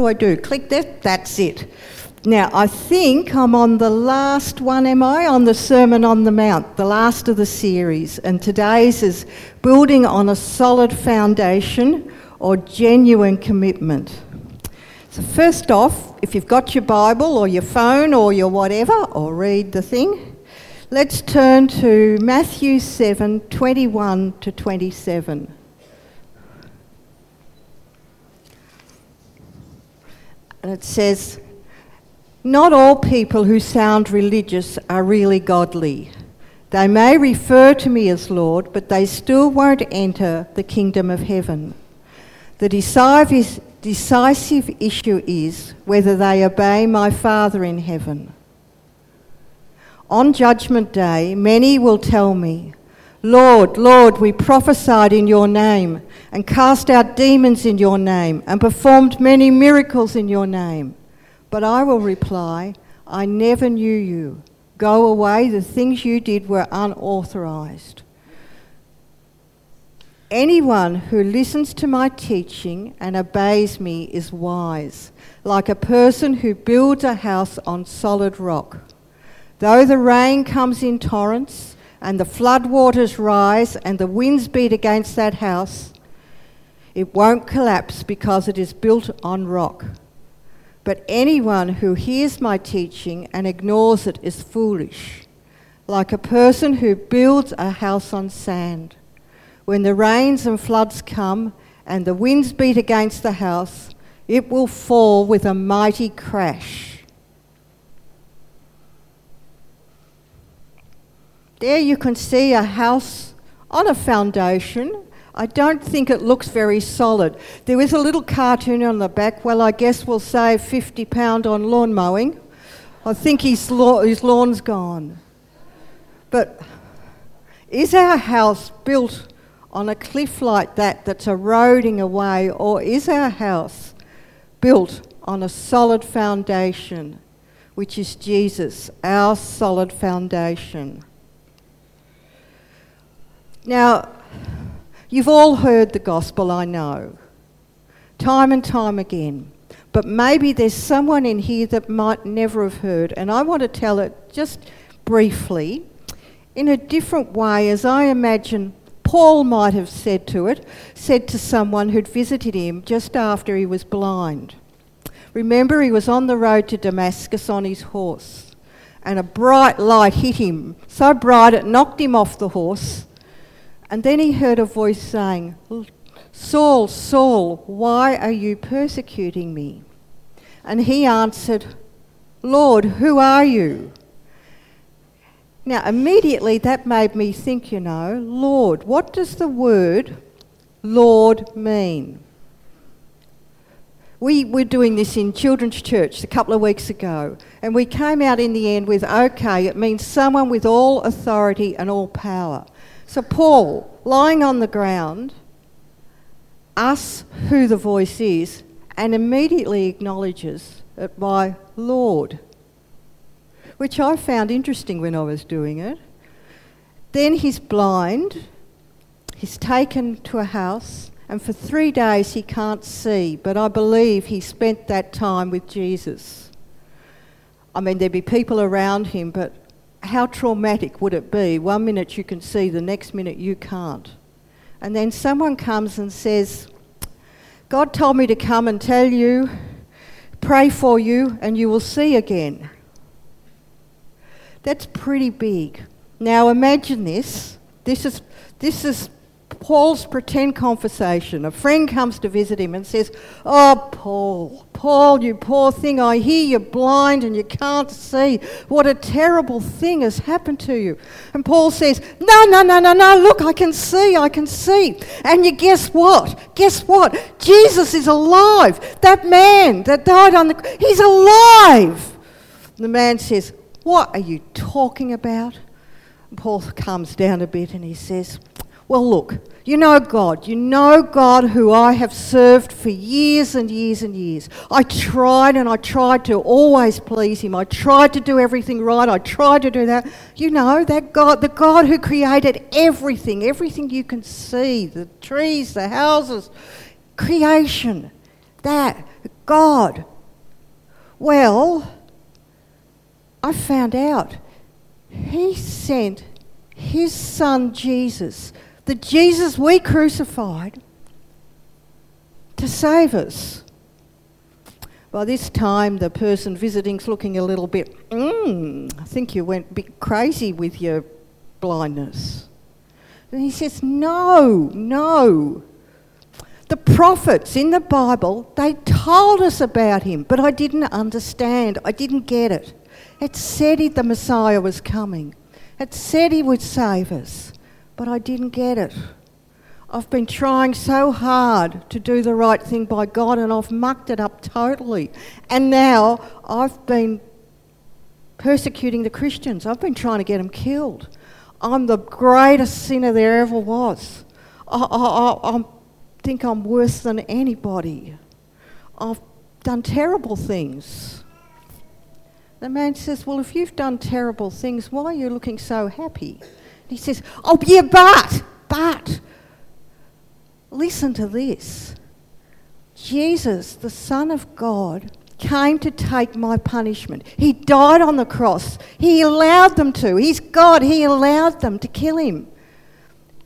do I do? Click that, that's it. Now, I think I'm on the last one, am I? On the Sermon on the Mount, the last of the series. And today's is building on a solid foundation or genuine commitment. So, first off, if you've got your Bible or your phone or your whatever, or read the thing, let's turn to Matthew 7 21 to 27. And it says, Not all people who sound religious are really godly. They may refer to me as Lord, but they still won't enter the kingdom of heaven. The decisive issue is whether they obey my Father in heaven. On Judgment Day, many will tell me, Lord, Lord, we prophesied in your name and cast out demons in your name and performed many miracles in your name. But I will reply, I never knew you. Go away, the things you did were unauthorized. Anyone who listens to my teaching and obeys me is wise, like a person who builds a house on solid rock. Though the rain comes in torrents, and the floodwaters rise, and the winds beat against that house, it won't collapse because it is built on rock. But anyone who hears my teaching and ignores it is foolish, like a person who builds a house on sand. When the rains and floods come and the winds beat against the house, it will fall with a mighty crash. There you can see a house on a foundation I don't think it looks very solid. There is a little cartoon on the back. Well, I guess we'll save £50 on lawn mowing. I think his, his lawn's gone. But is our house built on a cliff like that that's eroding away, or is our house built on a solid foundation, which is Jesus, our solid foundation? Now, You've all heard the gospel, I know, time and time again. But maybe there's someone in here that might never have heard, and I want to tell it just briefly in a different way, as I imagine Paul might have said to it, said to someone who'd visited him just after he was blind. Remember, he was on the road to Damascus on his horse, and a bright light hit him, so bright it knocked him off the horse and then he heard a voice saying, Saul, Saul, why are you persecuting me? And he answered, Lord, who are you? Now, immediately that made me think, you know, Lord, what does the word Lord mean? We were doing this in children's church a couple of weeks ago, and we came out in the end with okay, it means someone with all authority and all power. So Paul, lying on the ground, asks who the voice is and immediately acknowledges it by Lord, which I found interesting when I was doing it. Then he's blind, he's taken to a house, and for three days he can't see, but I believe he spent that time with Jesus. I mean, there'd be people around him, but how traumatic would it be? One minute you can see, the next minute you can't. And then someone comes and says, God told me to come and tell you, pray for you, and you will see again. That's pretty big. Now imagine this. This is, this is Paul's pretend conversation. A friend comes to visit him and says, Oh, Paul, Paul, you poor thing, I hear you're blind and you can't see. What a terrible thing has happened to you. And Paul says, No, no, no, no, no, look, I can see, I can see. And you guess what? Guess what? Jesus is alive. That man that died on the he's alive. The man says, What are you talking about? And Paul comes down a bit and he says, Well, look, you know God. You know God who I have served for years and years and years. I tried and I tried to always please Him. I tried to do everything right. I tried to do that. You know, that God, the God who created everything, everything you can see the trees, the houses, creation. That God. Well, I found out he sent his son Jesus, the Jesus we crucified, to save us. By this time, the person visiting's looking a little bit, mm, I think you went a bit crazy with your blindness. And he says, No, no. The prophets in the Bible, they told us about him, but I didn't understand. I didn't get it. It said he, the Messiah was coming. It said he would save us, but I didn't get it. I've been trying so hard to do the right thing by God and I've mucked it up totally. And now I've been persecuting the Christians. I've been trying to get them killed. I'm the greatest sinner there ever was. I, I, I think I'm worse than anybody. I've done terrible things. The man says, Well, if you've done terrible things, why are you looking so happy? He says, Oh, yeah, but, but, listen to this. Jesus, the Son of God, came to take my punishment. He died on the cross. He allowed them to. He's God. He allowed them to kill him.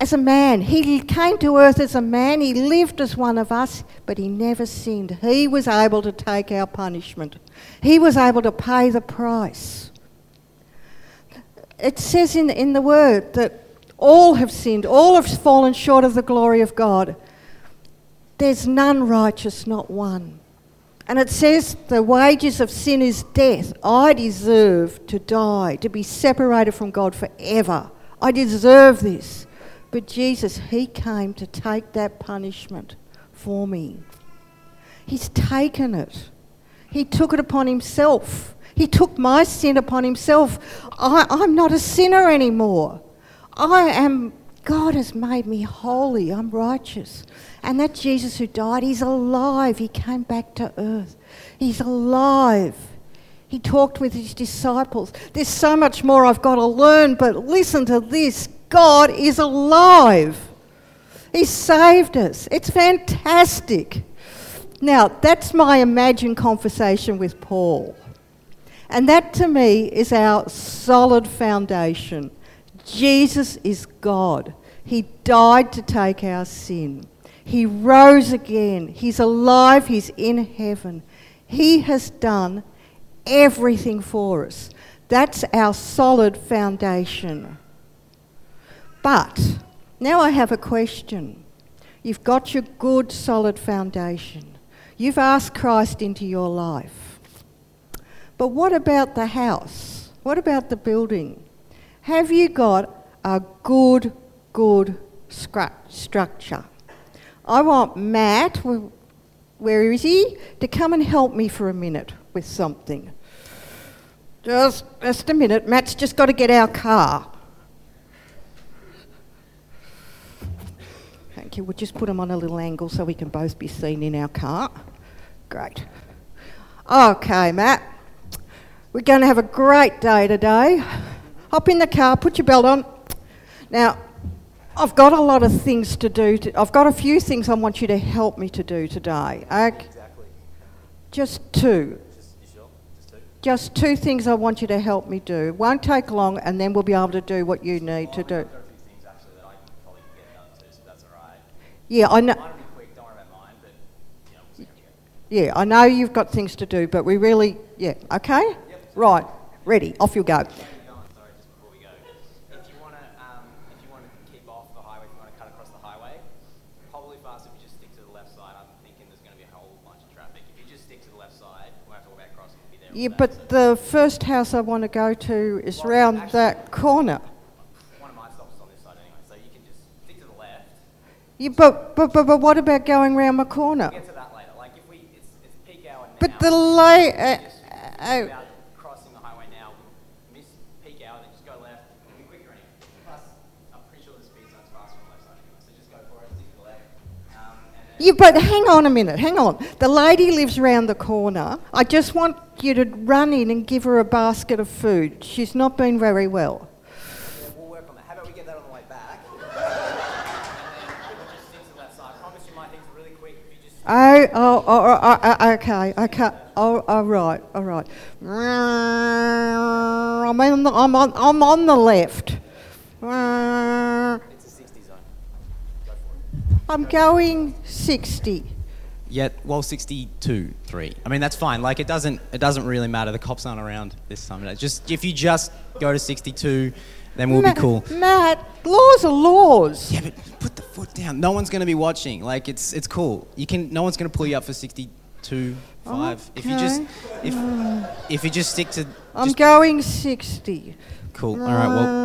As a man, he came to earth as a man. He lived as one of us, but he never sinned. He was able to take our punishment. He was able to pay the price. It says in, in the word that all have sinned, all have fallen short of the glory of God. There's none righteous, not one. And it says the wages of sin is death. I deserve to die, to be separated from God forever. I deserve this. But Jesus, He came to take that punishment for me. He's taken it. He took it upon Himself. He took my sin upon Himself. I, I'm not a sinner anymore. I am, God has made me holy. I'm righteous. And that Jesus who died, He's alive. He came back to earth. He's alive. He talked with his disciples. There's so much more I've got to learn, but listen to this God is alive. He saved us. It's fantastic. Now, that's my imagined conversation with Paul. And that to me is our solid foundation. Jesus is God. He died to take our sin. He rose again. He's alive. He's in heaven. He has done everything for us. That's our solid foundation. But now I have a question. You've got your good, solid foundation. You've asked Christ into your life. But what about the house? What about the building? Have you got a good, good structure? I want Matt, where is he, to come and help me for a minute with something. Just, just a minute. Matt's just got to get our car. Thank you. We'll just put them on a little angle so we can both be seen in our car. Great. Okay, Matt. We're going to have a great day today. Hop in the car, put your belt on. Now, I've got a lot of things to do. To, I've got a few things I want you to help me to do today. Okay? Exactly. Just two. Just, sure? Just two. Just two things I want you to help me do. It won't take long, and then we'll be able to do what you need to do. Yeah, I know. Yeah, I know you've got things to do, but we really, yeah, okay? Right, ready, off you go. Yeah, but the first house I want to go to is well, round that corner. One of my stops on this side anyway, so you can just stick to the left. Yeah, but, but, but, but what about going round the corner? We'll get to that later. Like if we, it's, it's peak hour now. But the late. Uh, uh, crossing the highway now, miss peak hour, then just go left. It'll be quicker anyway. Plus, I'm pretty sure the speed zone's faster on the left side anyway, so just go for it, stick to the left. Yeah, but hang on a minute, hang on. The lady lives round the corner. I just want you to run in and give her a basket of food. She's not been very well. Oh, oh, oh, oh, oh, oh, okay, okay. Oh, all right, all right. I'm on the, I'm on, I'm on the left. It's a 60 zone. Go for it. I'm going 60. Yeah, well, 62, 3. I mean, that's fine. Like, it doesn't, it doesn't really matter. The cops aren't around this time. day. Just, if you just go to 62, then we'll Ma- be cool. Matt, laws are laws. Yeah, but put the foot down. No one's going to be watching. Like, it's, it's cool. You can, no one's going to pull you up for 62, 5. If you just, if, if you just stick to, I'm just- going 60. cool. All right, well,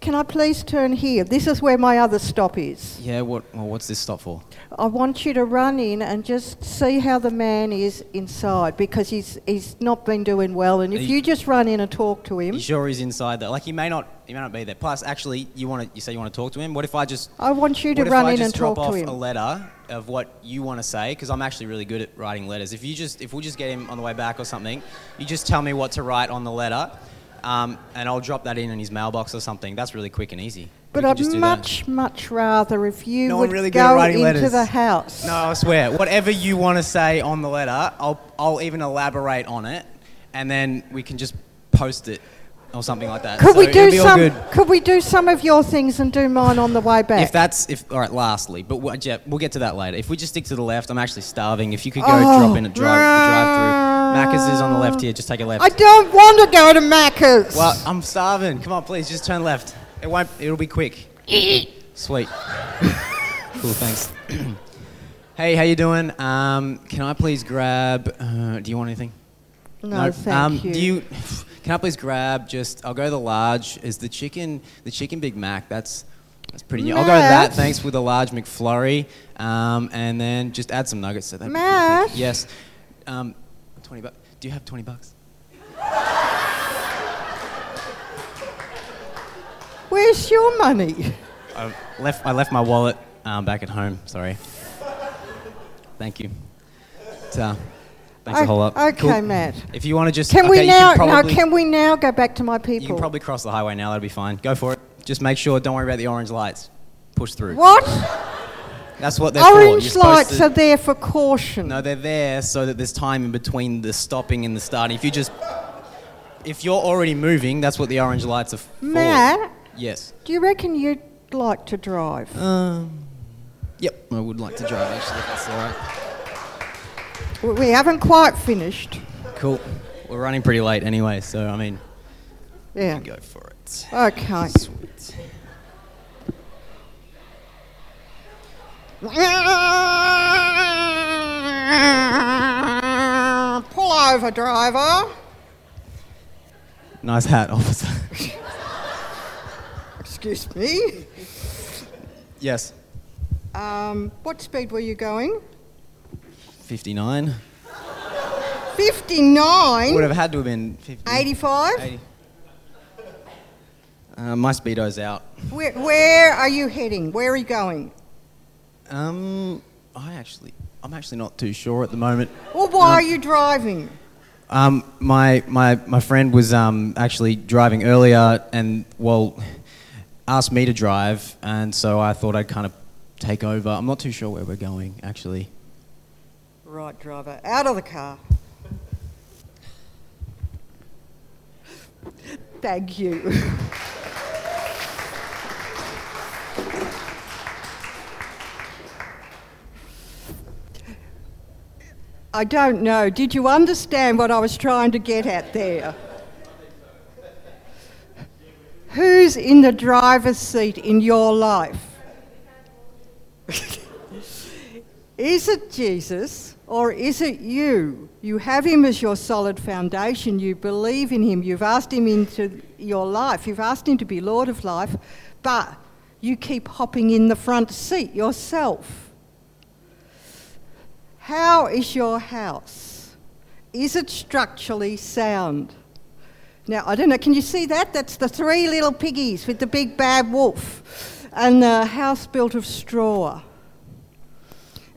Can I please turn here? This is where my other stop is. yeah, what, well, what's this stop for? I want you to run in and just see how the man is inside because he's he's not been doing well. And if you, you- just run in and talk to him, You sure he's inside there? Like, he may not, he may not be there. Plus, actually, you want to, you say you want to talk to him? What if I just, I want you to what if run I in just and drop talk off to him. a letter of what you want to say? Because I'm actually really good at writing letters. If you just, if we just get him on the way back or something, you just tell me what to write on the letter, um, and I'll drop that in in his mailbox or something. That's really quick and easy. But I'd just do that. much, much rather if you No, would really go into letters. the house. No, I swear. Whatever you want to say on the letter, I'll, I'll even elaborate on it, and then we can just post it or something like that. Could So we do some? Could we do some of your things and do mine on the way back? If that's if all right, lastly, but we'll, yeah, we'll get to that later. If we just stick to the left, I'm actually starving. If you could go Oh. drop in a drive, a drive through. Macca's is on the left here. Just take a left. I don't want to go to Macca's. well, I'm starving. Come on, please, just turn left. It won't. It'll be quick. Sweet. cool. Thanks. hey, how you doing? Um, can I please grab? Uh, do you want anything? no, thank um, you. Do you? Can I please grab just? I'll go the large. Is the chicken the chicken Big Mac? That's that's pretty new. I'll go with that. Matt? Thanks with a large McFlurry, um, and then just add some nuggets. So that. Matt? Yes. Um, twenty bucks. Do you have twenty bucks? Where's your money? I left. I left my wallet um, back at home. Sorry. Thank you. But, uh, thanks a whole lot. Okay, Cool. Matt. If you want to just. Can okay, we now? Can probably, no, can we now go back to my You people? can probably cross the highway now. That'll be fine. Go for it. Just make sure. Don't worry about the orange lights. Push through. what? That's what they're for. Orange lights to- are there for caution. No, they're there so that there's time in between the stopping and the starting. If you just, if you're already moving, that's what the orange lights are for. Matt, Yes. do you reckon you'd like to drive? Um. Yep. I would like to drive actually. That's all right. We haven't quite finished. Cool. We're running pretty late anyway, so I mean, Yeah. go for it. Okay. Sweet. Pull over, driver. Nice hat, officer. Excuse me. yes. Um, what speed were you going? 59. 59. Would have had to have been 50. 85. 80. Uh, my speedo's out. Where, where are you heading? Where are you going? Um, I actually, I'm actually not too sure at the moment. Well, why are you driving? Um, my, my, my friend was um, actually driving earlier and, well, asked me to drive, and so I thought I'd kind of take over. I'm not too sure where we're going, actually. Right, driver. Out of the car. Thank you. I don't know. Did you understand what I was trying to get at there? Who's in the driver's seat in your life? Is it Jesus or is it you? You have him as your solid foundation. You believe in him. You've asked him into your life. You've asked him to be Lord of life, but you keep hopping in the front seat yourself. How is your house? Is it structurally sound? Now, I don't know, can you see that? That's the three little piggies with the big bad wolf and the house built of straw.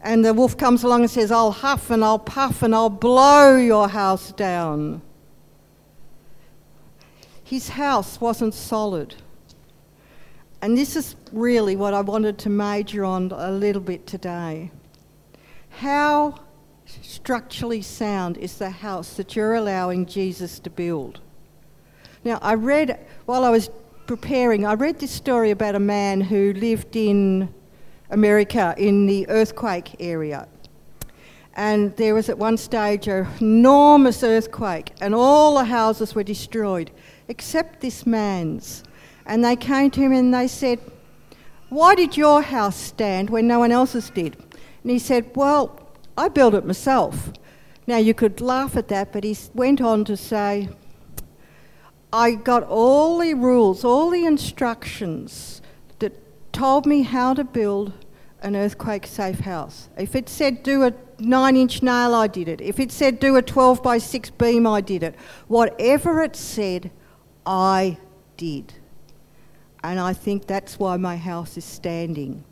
And the wolf comes along and says, I'll huff and I'll puff and I'll blow your house down. His house wasn't solid. And this is really what I wanted to major on a little bit today. How structurally sound is the house that you're allowing Jesus to build? Now, I read, while I was preparing, I read this story about a man who lived in America in the earthquake area. And there was at one stage an enormous earthquake, and all the houses were destroyed, except this man's. And they came to him and they said, Why did your house stand when no one else's did? And he said, Well, I built it myself. Now you could laugh at that, but he went on to say, I got all the rules, all the instructions that told me how to build an earthquake safe house. If it said do a nine inch nail, I did it. If it said do a 12 by 6 beam, I did it. Whatever it said, I did. And I think that's why my house is standing.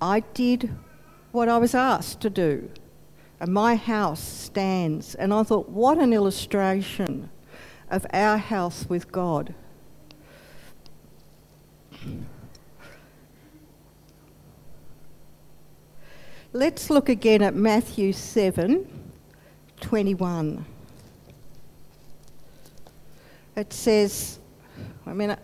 I did what I was asked to do. And my house stands. And I thought, what an illustration of our house with God. Let's look again at Matthew 7 21. It says, I mean,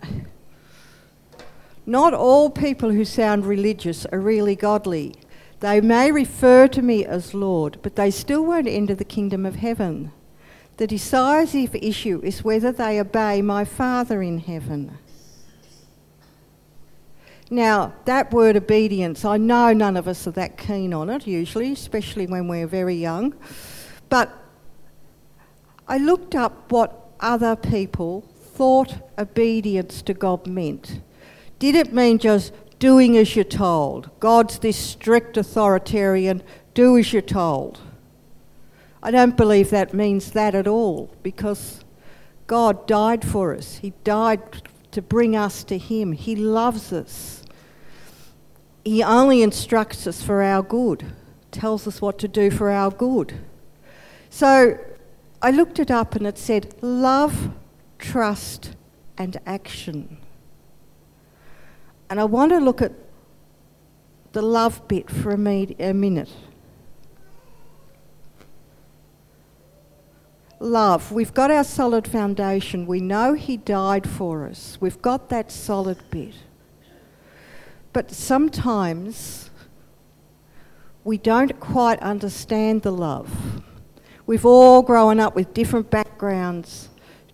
not all people who sound religious are really godly. They may refer to me as Lord, but they still won't enter the kingdom of heaven. The decisive issue is whether they obey my Father in heaven. Now, that word obedience, I know none of us are that keen on it usually, especially when we're very young. But I looked up what other people thought obedience to God meant. Did it mean just doing as you're told? God's this strict authoritarian, do as you're told. I don't believe that means that at all because God died for us. He died to bring us to Him. He loves us. He only instructs us for our good, tells us what to do for our good. So I looked it up and it said love, trust, and action. And I want to look at the love bit for a, minute. Love. We've got our solid foundation. We know He died for us. We've got that solid bit. But sometimes we don't quite understand the love. We've all grown up with different backgrounds,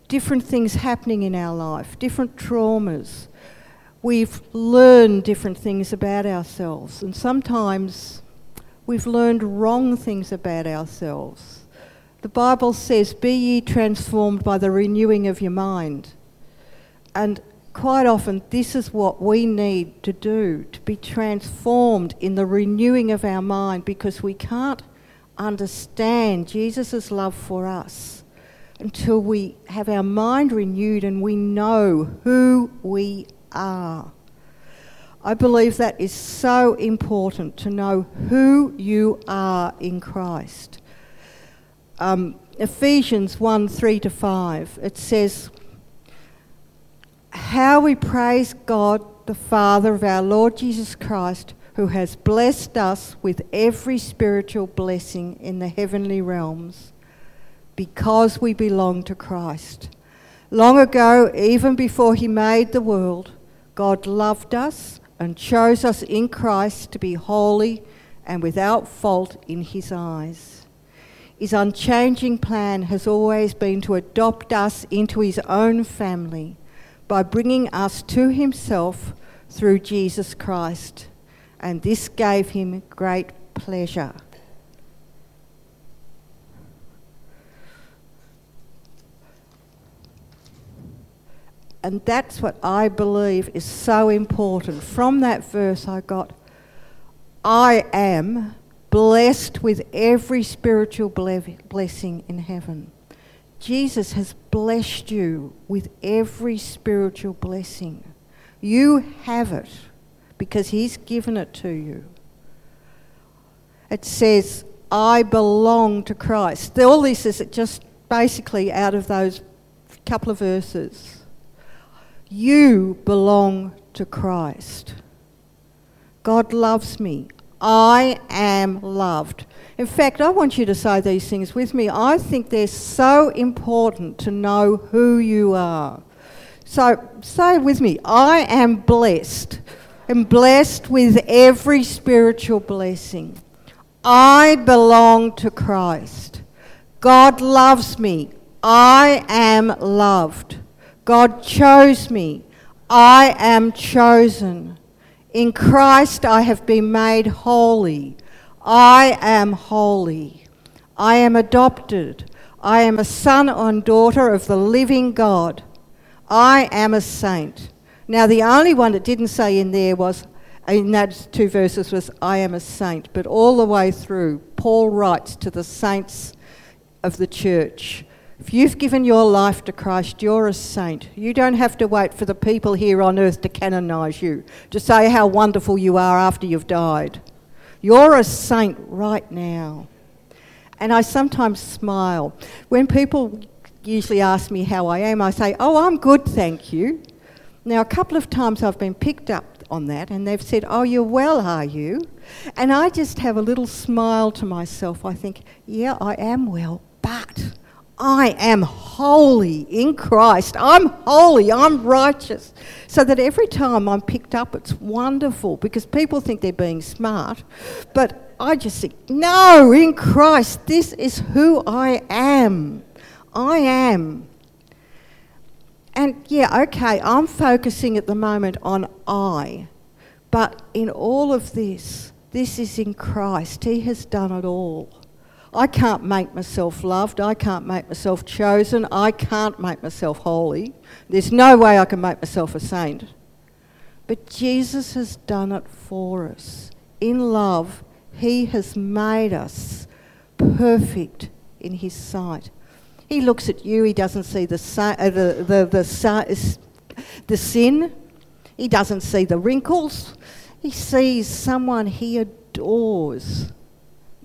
different things happening in our life, different traumas. We've learned different things about ourselves, and sometimes we've learned wrong things about ourselves. The Bible says, Be ye transformed by the renewing of your mind. And quite often this is what we need to do to be transformed in the renewing of our mind because we can't understand Jesus' love for us until we have our mind renewed and we know who we are. I believe that is so important to know who you are in Christ. Um, Ephesians 1 3 to 5, it says, how we praise God, the Father of our Lord Jesus Christ, who has blessed us with every spiritual blessing in the heavenly realms because we belong to Christ. Long ago, even before He made the world, God loved us and chose us in Christ to be holy and without fault in His eyes. His unchanging plan has always been to adopt us into His own family by bringing us to himself through Jesus Christ. And this gave him great pleasure. And that's what I believe is so important. From that verse, I got, I am blessed with every spiritual blessing in heaven. Jesus has blessed you with every spiritual blessing. You have it because He's given it to you. It says, I belong to Christ. All this is just basically out of those couple of verses. You belong to Christ. God loves me. I am loved. In fact, I want you to say these things with me. I think they're so important to know who you are. So say with me I am blessed. I'm blessed with every spiritual blessing. I belong to Christ. God loves me. I am loved. God chose me. I am chosen. In Christ I have been made holy. I am holy. I am adopted. I am a son and daughter of the living God. I am a saint. Now, the only one that didn't say in there was, in those two verses, was, I am a saint. But all the way through, Paul writes to the saints of the church if you've given your life to Christ, you're a saint. You don't have to wait for the people here on earth to canonize you, to say how wonderful you are after you've died. You're a saint right now. And I sometimes smile. When people usually ask me how I am, I say, Oh, I'm good, thank you. Now, a couple of times I've been picked up on that and they've said, Oh, you're well, are you? And I just have a little smile to myself. I think, Yeah, I am well, but I am holy in Christ. I'm holy. I'm righteous. So that every time I'm picked up, it's wonderful because people think they're being smart. But I just think, no, in Christ, this is who I am. I am. And yeah, okay, I'm focusing at the moment on I. But in all of this, this is in Christ. He has done it all. I can't make myself loved. I can't make myself chosen. I can't make myself holy. There's no way I can make myself a saint. But Jesus has done it for us. In love, He has made us perfect in His sight. He looks at you, He doesn't see the, uh, the, the, the, the sin, He doesn't see the wrinkles. He sees someone He adores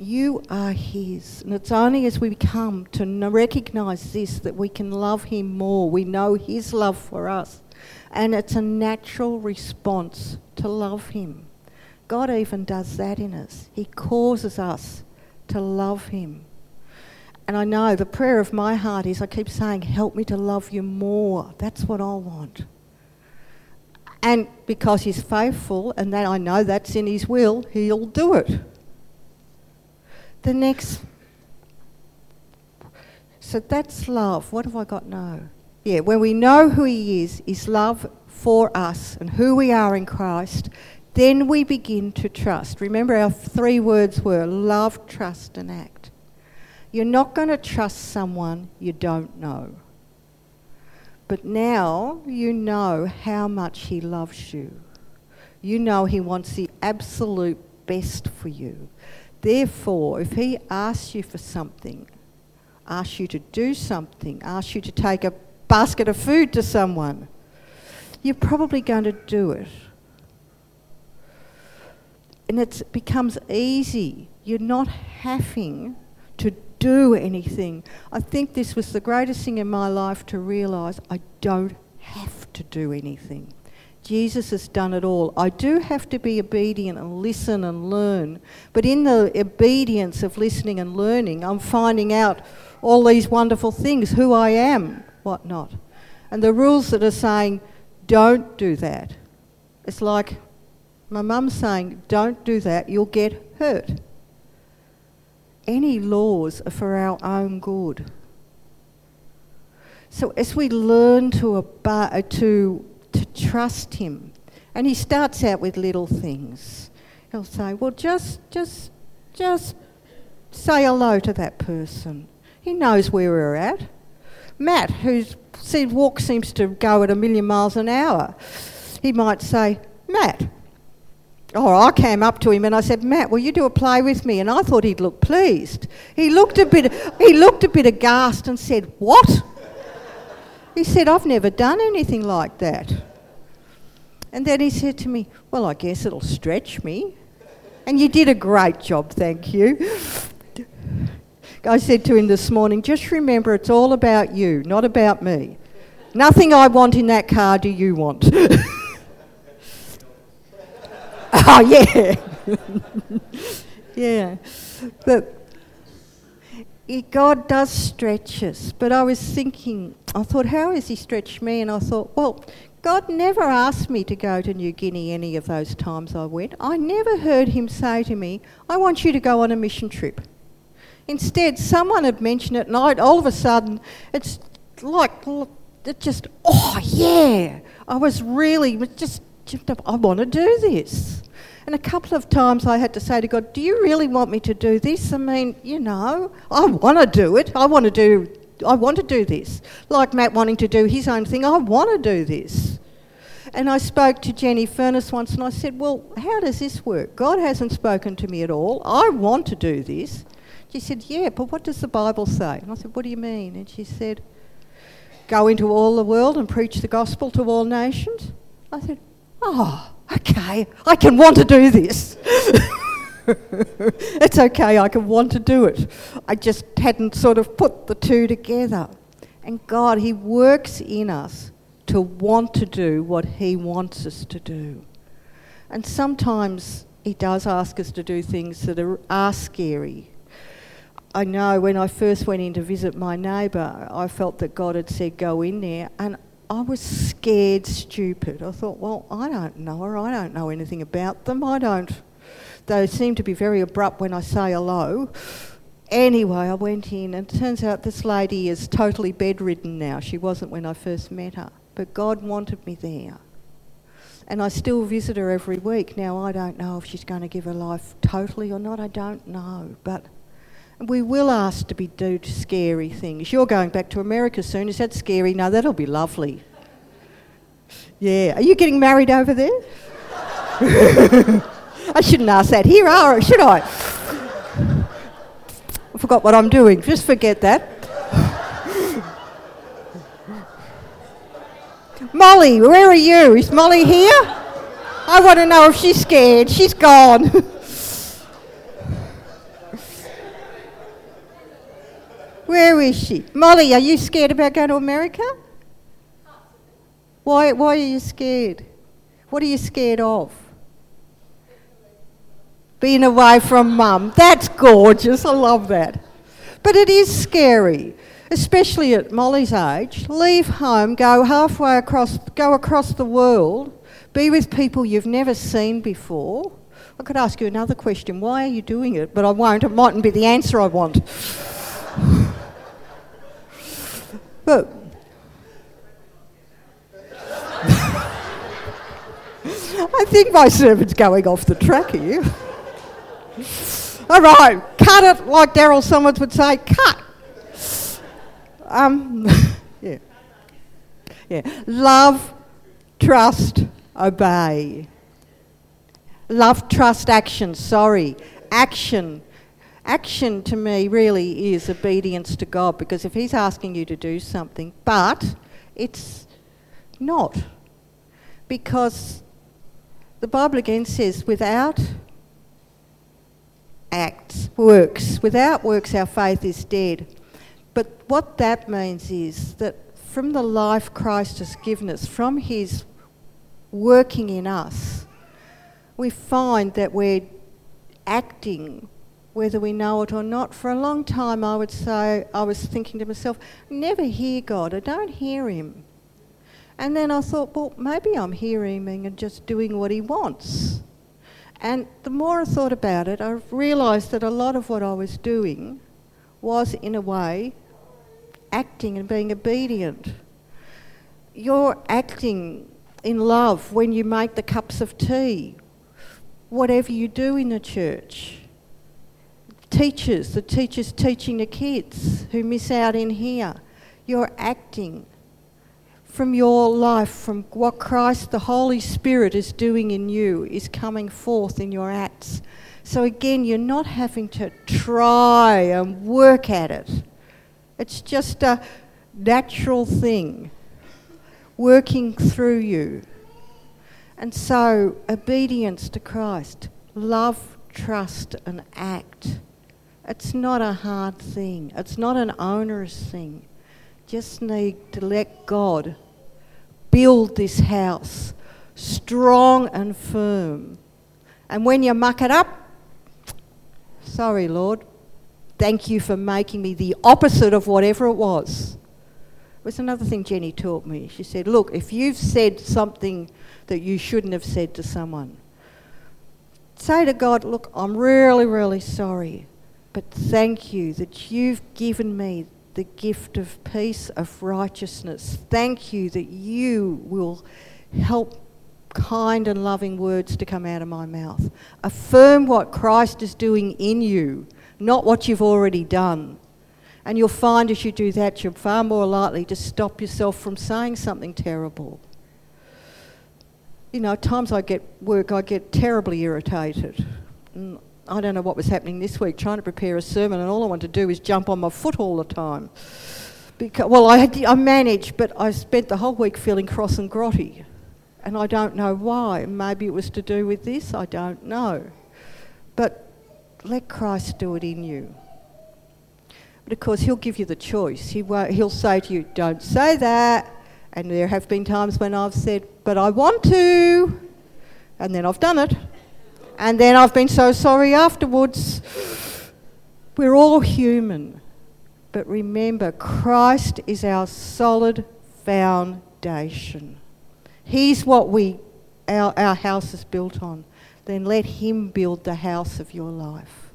you are His. And it's only as we come to recognize this that we can love Him more. We know His love for us. And it's a natural response to love Him. God even does that in us. He causes us to love Him. And I know the prayer of my heart is I keep saying, Help me to love you more. That's what I want. And because He's faithful, and that I know that's in His will, He'll do it the next. So that's love. What have I got now? Yeah, when we know who He is, is love for us and who we are in Christ, then we begin to trust. Remember, our three words were love, trust, and act. You're not going to trust someone you don't know. But now you know how much He loves you. You know He wants the absolute best for you. Therefore, if he asks you for something, asks you to do something, asks you to take a basket of food to someone, you're probably going to do it. And it becomes easy. You're not having to do anything. I think this was the greatest thing in my life to realise I don't have to do anything. Jesus has done it all. I do have to be obedient and listen and learn. But in the obedience of listening and learning, I'm finding out all these wonderful things who I am, whatnot. And the rules that are saying, don't do that. It's like my mum saying, don't do that, you'll get hurt. Any laws are for our own good. So as we learn to, obey, to to trust him. And he starts out with little things. He'll say, Well, just, just, just say hello to that person. He knows where we're at. Matt, whose walk seems to go at a million miles an hour, he might say, Matt. Or I came up to him and I said, Matt, will you do a play with me? And I thought he'd look pleased. He looked a bit, he looked a bit aghast and said, What? He said, I've never done anything like that. And then he said to me, Well, I guess it'll stretch me. And you did a great job, thank you. I said to him this morning, Just remember it's all about you, not about me. Nothing I want in that car do you want. oh, yeah. yeah. But God does stretch us. But I was thinking, I thought, how has He stretched me? And I thought, well, God never asked me to go to New Guinea any of those times I went. I never heard Him say to me, I want you to go on a mission trip. Instead, someone had mentioned it, and I, all of a sudden, it's like, it just, oh, yeah. I was really, just, I want to do this. And a couple of times I had to say to God, Do you really want me to do this? I mean, you know, I want to do it. I want to do I want to do this. Like Matt wanting to do his own thing, I want to do this. And I spoke to Jenny Furness once and I said, Well, how does this work? God hasn't spoken to me at all. I want to do this. She said, Yeah, but what does the Bible say? And I said, What do you mean? And she said, Go into all the world and preach the gospel to all nations. I said, Oh, okay, I can want to do this. it's okay, I can want to do it. I just hadn't sort of put the two together. And God, He works in us to want to do what He wants us to do. And sometimes He does ask us to do things that are, are scary. I know when I first went in to visit my neighbour, I felt that God had said, Go in there. And I was scared stupid. I thought, well, I don't know her. I don't know anything about them. I don't. They seem to be very abrupt when I say hello. Anyway, I went in, and it turns out this lady is totally bedridden now. She wasn't when I first met her. But God wanted me there. And I still visit her every week. Now, I don't know if she's going to give her life totally or not. I don't know. But we will ask to be do scary things. You're going back to America soon. Is that scary? No, that'll be lovely. Yeah. Are you getting married over there? I shouldn't ask that here, are should I? I forgot what I'm doing. Just forget that. Molly, where are you? Is Molly here? I want to know if she's scared. She's gone. Where is she? Molly, are you scared about going to America? Why, why are you scared? What are you scared of? Being away from mum. That's gorgeous. I love that. But it is scary, especially at Molly's age. Leave home, go halfway across, go across the world, be with people you've never seen before. I could ask you another question. Why are you doing it? But I won't. It mightn't be the answer I want. But I think my sermon's going off the track here. All right, cut it like Daryl Somers would say, cut. Um, yeah. Yeah. Love, trust, obey. Love, trust, action. Sorry. Action action to me really is obedience to God because if He's asking you to do something, but it's not. Because the Bible again says, without acts, works, without works, our faith is dead. But what that means is that from the life Christ has given us, from His working in us, we find that we're acting whether we know it or not. For a long time, I would say, I was thinking to myself, never hear God, I don't hear Him. And then I thought, well, maybe I'm hearing Him and just doing what He wants. And the more I thought about it, I realised that a lot of what I was doing was, in a way, acting and being obedient. You're acting in love when you make the cups of tea, whatever you do in the church teachers, the teachers teaching the kids who miss out in here. You're acting from your life, from what Christ, the Holy Spirit, is doing in you, is coming forth in your acts. So again, you're not having to try and work at it. It's just a natural thing working through you. And so, obedience to Christ, love, trust, and act it's not a hard thing, it's not an onerous thing. just need to let God build this house strong and firm. And when you muck it up, sorry, Lord, thank you for making me the opposite of whatever it was. It was another thing Jenny taught me. She said, Look, if you've said something that you shouldn't have said to someone, say to God, Look, I'm really, really sorry, but thank you that you've given me the gift of peace, of righteousness. Thank you that you will help kind and loving words to come out of my mouth. Affirm what Christ is doing in you, not what you've already done. And you'll find as you do that, you're far more likely to stop yourself from saying something terrible. You know, at times I get work, I get terribly irritated. Mm, I don't know what was happening this week, trying to prepare a sermon, and all I want to do is jump on my foot all the time. Because, well, I, had, I managed, but I spent the whole week feeling cross and grotty. And I don't know why. Maybe it was to do with this, I don't know. But let Christ do it in you. But of course, He'll give you the choice. He won't, he'll say to you, Don't say that. And there have been times when I've said, But I want to. And then I've done it. And then I've been so sorry afterwards. We're all human. But remember, Christ is our solid foundation. He's what we, our, our house is built on. Then let Him build the house of your life.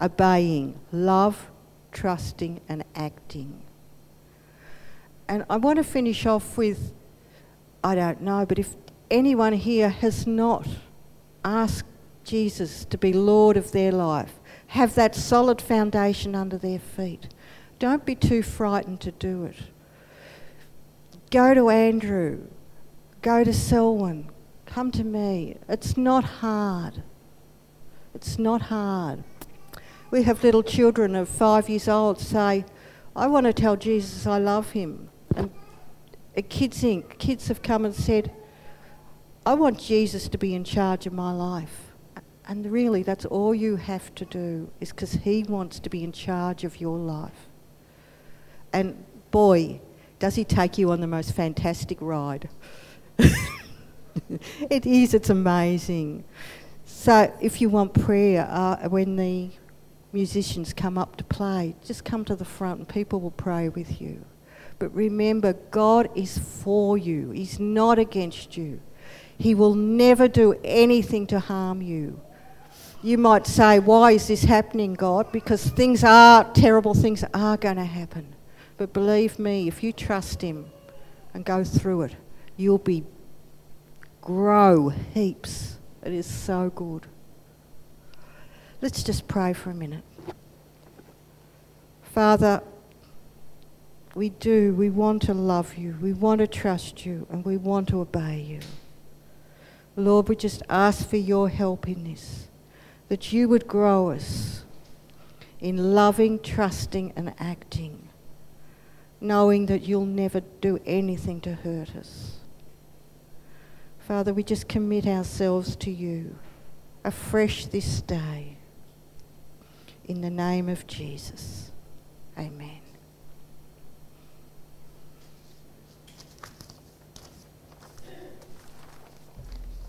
Obeying, love, trusting, and acting. And I want to finish off with I don't know, but if anyone here has not asked Jesus to be Lord of their life, have that solid foundation under their feet, don't be too frightened to do it. Go to Andrew, go to Selwyn, come to me. It's not hard. It's not hard. We have little children of five years old say, I want to tell Jesus I love him. And at Kids Inc., kids have come and said, I want Jesus to be in charge of my life. And really, that's all you have to do, is because He wants to be in charge of your life. And boy, does He take you on the most fantastic ride. it is, it's amazing. So, if you want prayer, uh, when the musicians come up to play, just come to the front and people will pray with you. But remember, God is for you, He's not against you. He will never do anything to harm you. You might say, Why is this happening, God? Because things are, terrible things are going to happen. But believe me, if you trust Him and go through it, you'll be grow heaps. It is so good. Let's just pray for a minute. Father, we do. We want to love you. We want to trust you. And we want to obey you. Lord, we just ask for your help in this, that you would grow us in loving, trusting, and acting, knowing that you'll never do anything to hurt us. Father, we just commit ourselves to you afresh this day. In the name of Jesus. Amen.